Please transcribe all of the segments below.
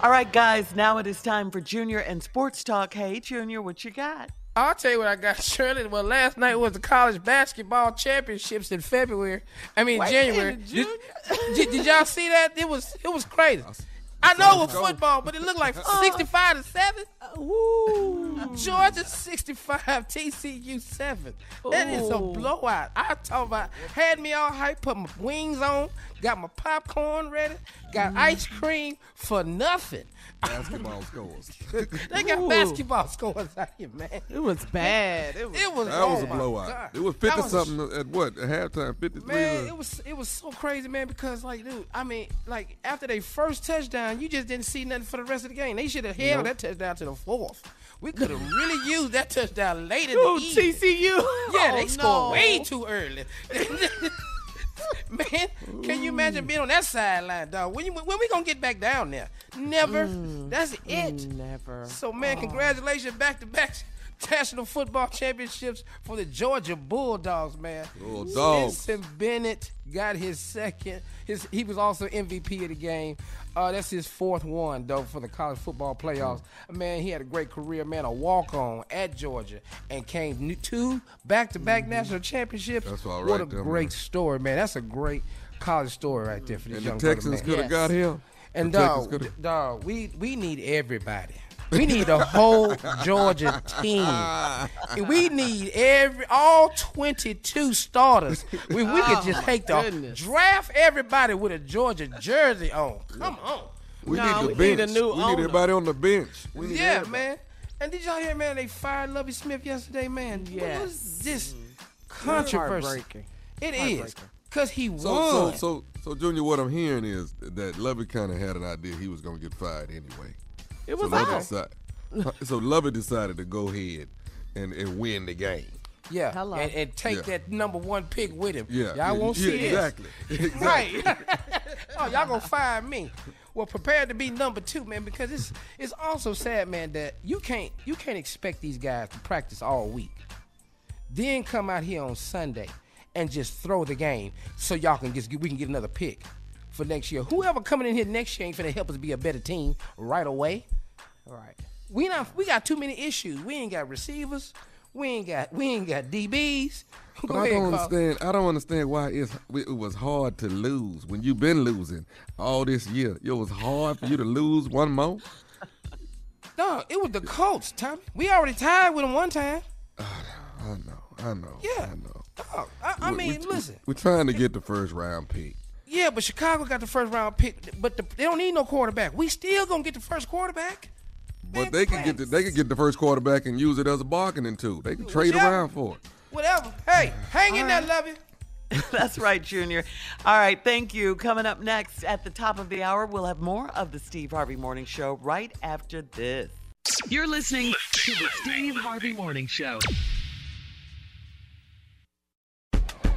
All right, guys, now it is time for Junior and Sports Talk. Hey, Junior, what you got? I'll tell you what I got, Shirley. Well, last night was the college basketball championships in February. I mean Wait January. Did, did, did y'all see that? It was it was crazy. I know it was football, but it looked like Uh, 65 to 7. Georgia 65, TCU 7. That is a blowout. I talk about had me all hype, put my wings on, got my popcorn ready, got Mm-hmm. ice cream for nothing. Basketball scores. They got Ooh. basketball scores out here, man. It was bad. It was, It was That was oh a blowout. God. It was 50 was a something at what? At halftime, 53. Man, it was it was so crazy, man. Because like, dude, I mean, like after they first touchdown, you just didn't see nothing for the rest of the game. They should have held that touchdown to the fourth. We could have really used that touchdown late in the Ooh, evening. TCU. Yeah, oh, they Oh, scored no. way too early. Man, can you imagine being on that sideline, dog? When you when we gonna get back down there? Never. Mm. That's it. Never. So man, congratulations back to back national football championships for the Georgia Bulldogs, man. Bulldogs. Stetson Bennett got his second. His he was also MVP of the game. Uh, that's his fourth one though for the college football playoffs. Man, he had a great career, man. A walk on at Georgia and came two back to back national championships. That's all What a there, great man. story, man. That's a great college story right there for this And young the Texans could have got him. And The dog, dog, we we need everybody. We need the whole Georgia team. We need every all 22 starters. We, we could just oh, take the goodness. draft everybody with a Georgia jersey on. Come on. We No, need the we need bench. a new we need everybody on the bench. We need Yeah, everybody. man. And did y'all hear, man? They fired Lovie Smith yesterday, man. What Yes. was this mm-hmm. controversy? Heartbreaking. It is Heartbreaking. because he So, won. so, so, so, Junior, what I'm hearing is that Lovey kind of had an idea he was going to get fired anyway. It So was Lovie, okay. decided, so Lovie decided to go ahead and, and win the game. yeah, Hello. and, and take Yeah. that number one pick with him. Yeah, y'all yeah, won't yeah, see this. exactly. exactly. Right. oh, y'all gonna fire me. Well, prepare to be number two, man, because it's it's also sad, man, that you can't you can't expect these guys to practice all week, then come out here on Sunday and just throw the game so y'all can just get, we can get another pick for next year. Whoever coming in here next year ain't gonna help us be a better team right away. Right. We not we got too many issues. We ain't got receivers. We ain't got we ain't got DBs. But Go I ahead, don't Carl. understand. I don't understand why it's it was hard to lose when you've been losing all this year. It was hard for you to lose one more. No, it was the Colts, Tommy. We already tied with them one time. I know. I know. Yeah. I know. Dog, I, I We- mean, we- listen. We're trying to get the first round pick. Yeah, but Chicago got the first round pick, but the, they don't need no quarterback. We still gonna get the first quarterback. But they can get the, they can get the first quarterback and use it as a bargaining tool. They can trade Whichever. around for it. Whatever. Hey, hang in there, love you. That's right, Junior. All right, thank you. Coming up next at the top of the hour, we'll have more of the Steve Harvey Morning Show right after this. You're listening to the Steve Harvey Morning Show.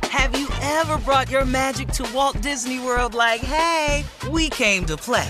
Have you ever brought your magic to Walt Disney World like, hey, we came to play?